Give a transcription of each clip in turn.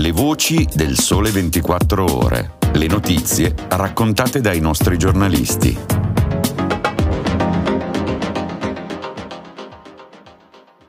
Le voci del Sole 24 Ore. Le notizie raccontate dai nostri giornalisti.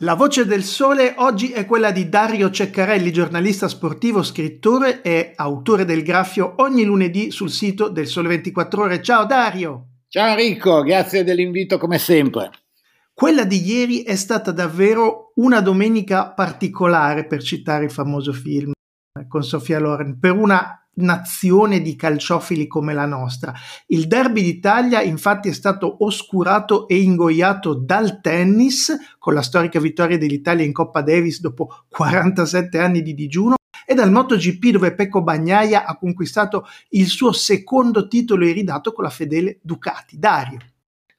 La voce del sole oggi è quella di Dario Ceccarelli, giornalista sportivo, scrittore e autore del graffio ogni lunedì sul sito del Sole 24 Ore. Ciao Dario! Ciao Enrico, grazie dell'invito come sempre. Quella di ieri è stata davvero una domenica particolare, per citare il famoso film con Sofia Loren, per una nazione di calciofili come la nostra. Il derby d'Italia infatti è stato oscurato e ingoiato dal tennis con la storica vittoria dell'Italia in Coppa Davis dopo 47 anni di digiuno e dal MotoGP dove Pecco Bagnaia ha conquistato il suo secondo titolo iridato con la fedele Ducati. Dario.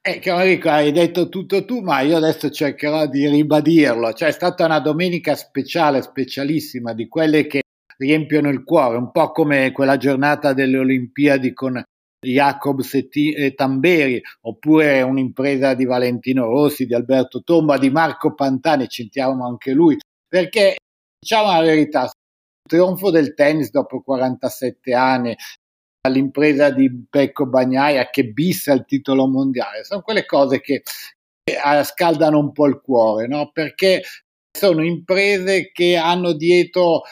Eh, Enrico, hai detto tutto tu, ma io adesso cercherò di ribadirlo. Cioè, è stata una domenica speciale, specialissima, di quelle che riempiono il cuore, un po' come quella giornata delle Olimpiadi con Jacobs e, T- e Tamberi, oppure un'impresa di Valentino Rossi, di Alberto Tomba, di Marco Pantani, citiamo anche lui, perché diciamo la verità, il trionfo del tennis dopo 47 anni, l'impresa di Pecco Bagnaia che bissa il titolo mondiale, sono quelle cose che scaldano un po' il cuore, no? perché sono imprese che hanno dietro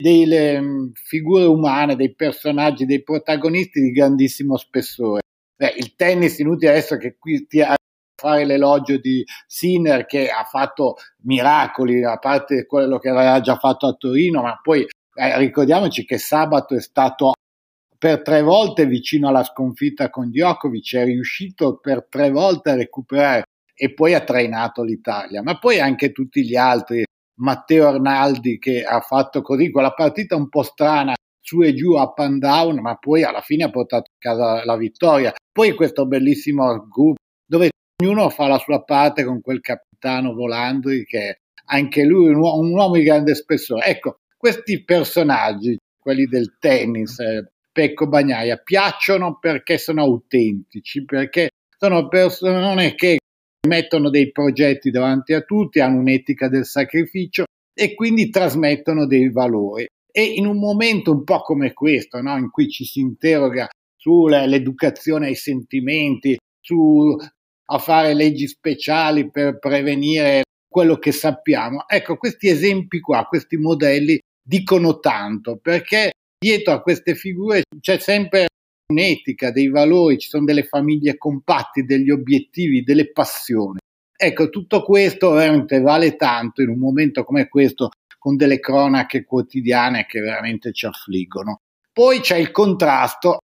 delle mm, figure umane, dei personaggi, dei protagonisti di grandissimo spessore. Beh, il tennis, inutile adesso che qui ti a fare l'elogio di Sinner che ha fatto miracoli, a parte quello che aveva già fatto a Torino, ma poi eh, ricordiamoci che sabato è stato per tre volte vicino alla sconfitta con Djokovic, è riuscito per tre volte a recuperare e poi ha trainato l'Italia, ma poi anche tutti gli altri, Matteo Arnaldi che ha fatto così quella partita un po' strana su e giù, up and down, ma poi alla fine ha portato a casa la vittoria. Poi questo bellissimo gruppo dove ognuno fa la sua parte con quel capitano Volandri che anche lui un, uomo, un uomo di grande spessore. Ecco, questi personaggi, quelli del tennis, eh, Pecco Bagnaia, piacciono perché sono autentici, perché sono persone che mettono dei progetti davanti a tutti, hanno un'etica del sacrificio e quindi trasmettono dei valori. E in un momento un po' come questo, no? in cui ci si interroga sull'educazione ai sentimenti, su a fare leggi speciali per prevenire quello che sappiamo. Ecco, questi esempi qua, questi modelli dicono tanto perché dietro a queste figure c'è sempre un'etica, dei valori, ci sono delle famiglie compatte, degli obiettivi, delle passioni. Ecco, tutto questo veramente vale tanto in un momento come questo, con delle cronache quotidiane che veramente ci affliggono. Poi c'è il contrasto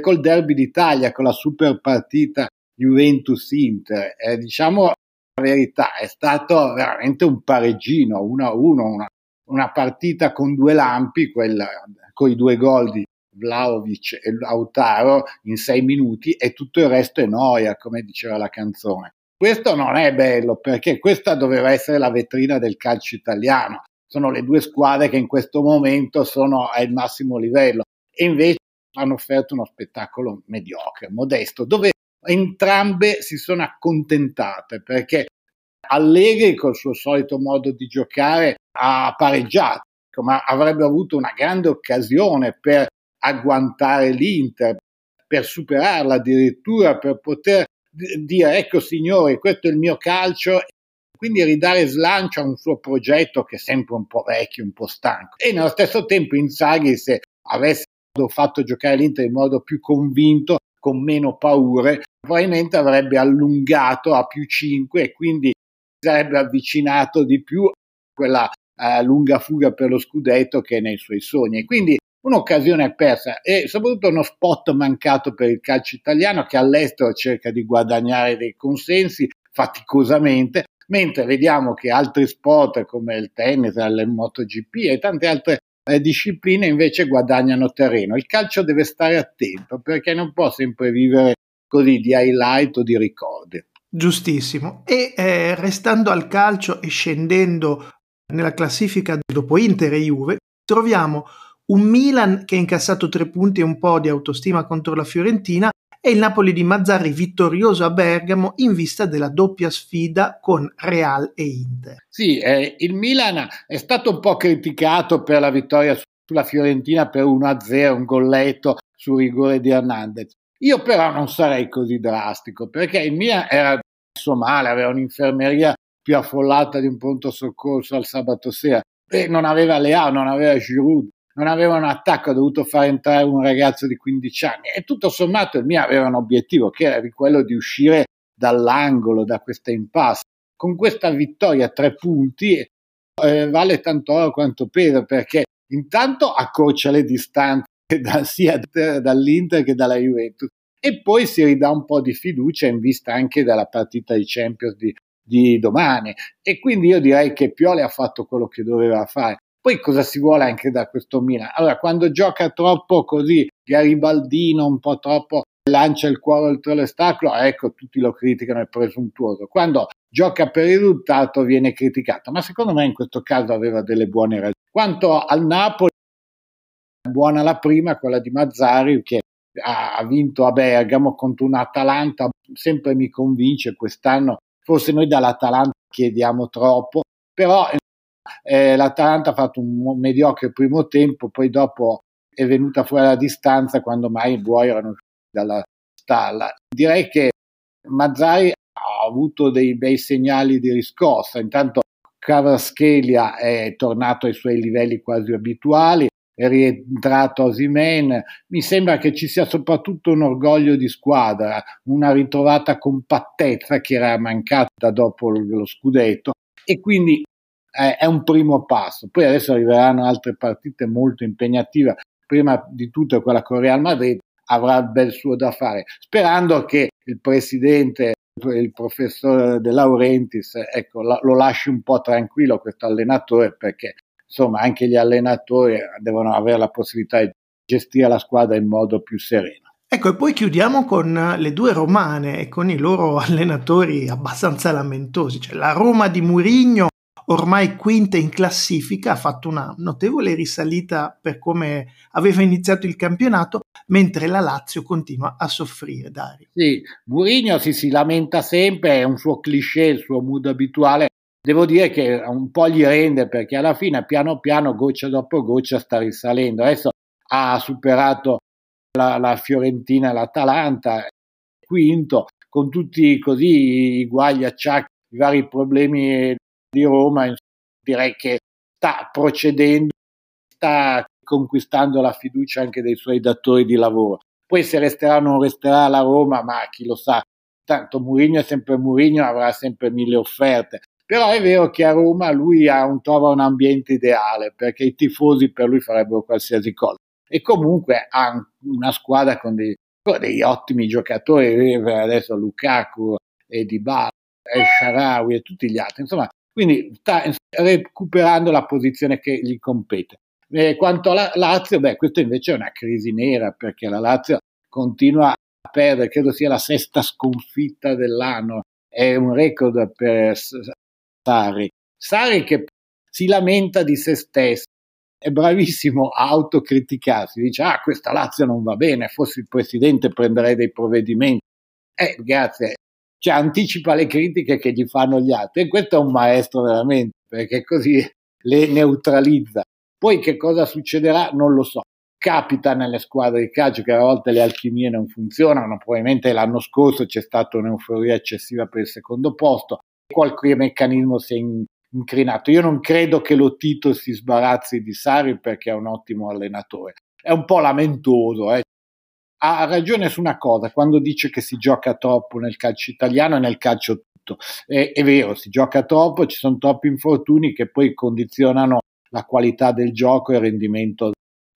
col derby d'Italia, con la super partita Juventus-Inter. Eh, diciamo la verità, è stato veramente un pareggino 1-1, una, una partita con due lampi, quella con i due gol di Vlaovic e Lautaro in sei minuti e tutto il resto è noia, come diceva la canzone. Questo non è bello perché questa doveva essere la vetrina del calcio italiano. Sono le due squadre che in questo momento sono al massimo livello e invece hanno offerto uno spettacolo mediocre, modesto, dove entrambe si sono accontentate perché Allegri col suo solito modo di giocare ha pareggiato, ma avrebbe avuto una grande occasione per agguantare l'Inter, per superarla addirittura, per poter dire ecco signori, questo è il mio calcio, quindi ridare slancio a un suo progetto che è sempre un po' vecchio, un po' stanco. E nello stesso tempo Inzaghi se avesse fatto giocare l'Inter in modo più convinto, con meno paure, probabilmente avrebbe allungato a più 5 e quindi sarebbe avvicinato di più a quella uh, lunga fuga per lo scudetto che è nei suoi sogni. Quindi un'occasione persa e soprattutto uno spot mancato per il calcio italiano che all'estero cerca di guadagnare dei consensi faticosamente, mentre vediamo che altri sport come il tennis, il MotoGP e tante altre eh, discipline invece guadagnano terreno. Il calcio deve stare attento perché non può sempre vivere così di highlight o di ricordi. Giustissimo. E eh, restando al calcio e scendendo nella classifica dopo Inter e Juve, troviamo un Milan che ha incassato tre punti e un po' di autostima contro la Fiorentina e il Napoli di Mazzarri vittorioso a Bergamo in vista della doppia sfida con Real e Inter. Sì, eh, il Milan è stato un po' criticato per la vittoria sulla Fiorentina per 1-0, un golletto su rigore di Hernandez. Io però non sarei così drastico perché il Milan era messo male, aveva un'infermeria più affollata di un pronto soccorso al sabato sera e non aveva Leao, non aveva Giroud, non aveva un attacco, ha dovuto fare entrare un ragazzo di 15 anni e tutto sommato il Milan aveva un obiettivo che era quello di uscire dall'angolo, da questa impasse. Con questa vittoria a tre punti eh, vale tanto oro quanto pesa perché intanto accorcia le distanze da, sia dall'Inter che dalla Juventus e poi si ridà un po' di fiducia in vista anche della partita di Champions di, di domani e quindi io direi che Pioli ha fatto quello che doveva fare. Poi cosa si vuole anche da questo Milan? Allora, quando gioca troppo così garibaldino, un po' troppo lancia il cuore oltre l'ostacolo, ecco, tutti lo criticano, è presuntuoso. Quando gioca per il risultato viene criticato, ma secondo me in questo caso aveva delle buone ragioni. Quanto al Napoli, buona la prima, quella di Mazzari, che ha vinto a Bergamo contro un Atalanta, sempre mi convince quest'anno, forse noi dall'Atalanta chiediamo troppo, però eh, l'Atalanta ha fatto un mediocre primo tempo, poi dopo è venuta fuori la distanza quando mai i buoi erano dalla stalla. Direi che Mazzari ha avuto dei bei segnali di riscossa, intanto Cavaschelia è tornato ai suoi livelli quasi abituali, è rientrato Osimen, mi sembra che ci sia soprattutto un orgoglio di squadra, una ritrovata compattezza che era mancata dopo lo scudetto. E quindi è un primo passo. Poi adesso arriveranno altre partite molto impegnative, prima di tutto quella con Real Madrid avrà il bel suo da fare, sperando che il presidente il professore De Laurentiis ecco, lo lasci un po' tranquillo questo allenatore perché insomma anche gli allenatori devono avere la possibilità di gestire la squadra in modo più sereno. Ecco, e poi chiudiamo con le due romane e con i loro allenatori abbastanza lamentosi, cioè la Roma di Murigno ormai quinta in classifica, ha fatto una notevole risalita per come aveva iniziato il campionato, mentre la Lazio continua a soffrire, Dario. Sì, Mourinho si, si lamenta sempre, è un suo cliché, il suo mood abituale. Devo dire che un po' gli rende perché alla fine, piano piano, goccia dopo goccia, sta risalendo. Adesso ha superato la, la Fiorentina e l'Atalanta, quinto, con tutti così i guai, gli acciacchi, i vari problemi di Roma, direi che sta procedendo, sta conquistando la fiducia anche dei suoi datori di lavoro. Poi se resterà o non resterà la Roma, ma chi lo sa, tanto Mourinho è sempre Mourinho, avrà sempre mille offerte. Però è vero che a Roma lui un, trova un ambiente ideale perché i tifosi per lui farebbero qualsiasi cosa. E comunque ha una squadra con dei, con degli ottimi giocatori, adesso Lukaku e Dybala, e Sharawi e tutti gli altri. Insomma, quindi sta recuperando la posizione che gli compete. E quanto alla Lazio, beh, questa invece è una crisi nera perché la Lazio continua a perdere, credo sia la sesta sconfitta dell'anno, è un record per Sari. Sari che si lamenta di se stesso, è bravissimo a autocriticarsi, dice ah questa Lazio non va bene, fossi il presidente prenderei dei provvedimenti. Eh, grazie, cioè anticipa le critiche che gli fanno gli altri e questo è un maestro veramente perché così le neutralizza. Poi che cosa succederà non lo so. Capita nelle squadre di calcio che a volte le alchimie non funzionano, probabilmente l'anno scorso c'è stata un'euforia eccessiva per il secondo posto, qualche meccanismo si è incrinato. Io non credo che lo Tito si sbarazzi di Sari perché è un ottimo allenatore. È un po' lamentoso, eh ha ragione su una cosa quando dice che si gioca troppo nel calcio italiano e nel calcio tutto. È, è vero, si gioca troppo, ci sono troppi infortuni che poi condizionano la qualità del gioco e il rendimento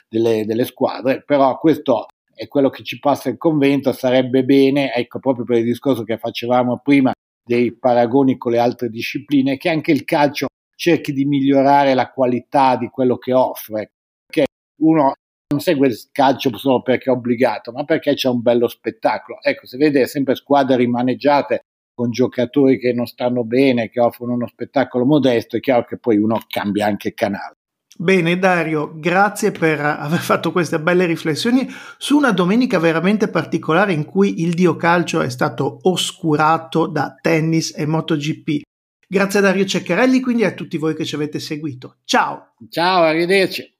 delle, delle squadre, però questo è quello che ci passa il convento, sarebbe bene, ecco proprio per il discorso che facevamo prima dei paragoni con le altre discipline, che anche il calcio cerchi di migliorare la qualità di quello che offre, perché uno non segue il calcio solo perché è obbligato, ma perché c'è un bello spettacolo. Ecco, se vede sempre squadre rimaneggiate con giocatori che non stanno bene, che offrono uno spettacolo modesto, è chiaro che poi uno cambia anche canale. Bene Dario, grazie per aver fatto queste belle riflessioni su una domenica veramente particolare in cui il dio calcio è stato oscurato da tennis e MotoGP. Grazie a Dario Ceccarelli quindi a tutti voi che ci avete seguito. Ciao! Ciao, arrivederci!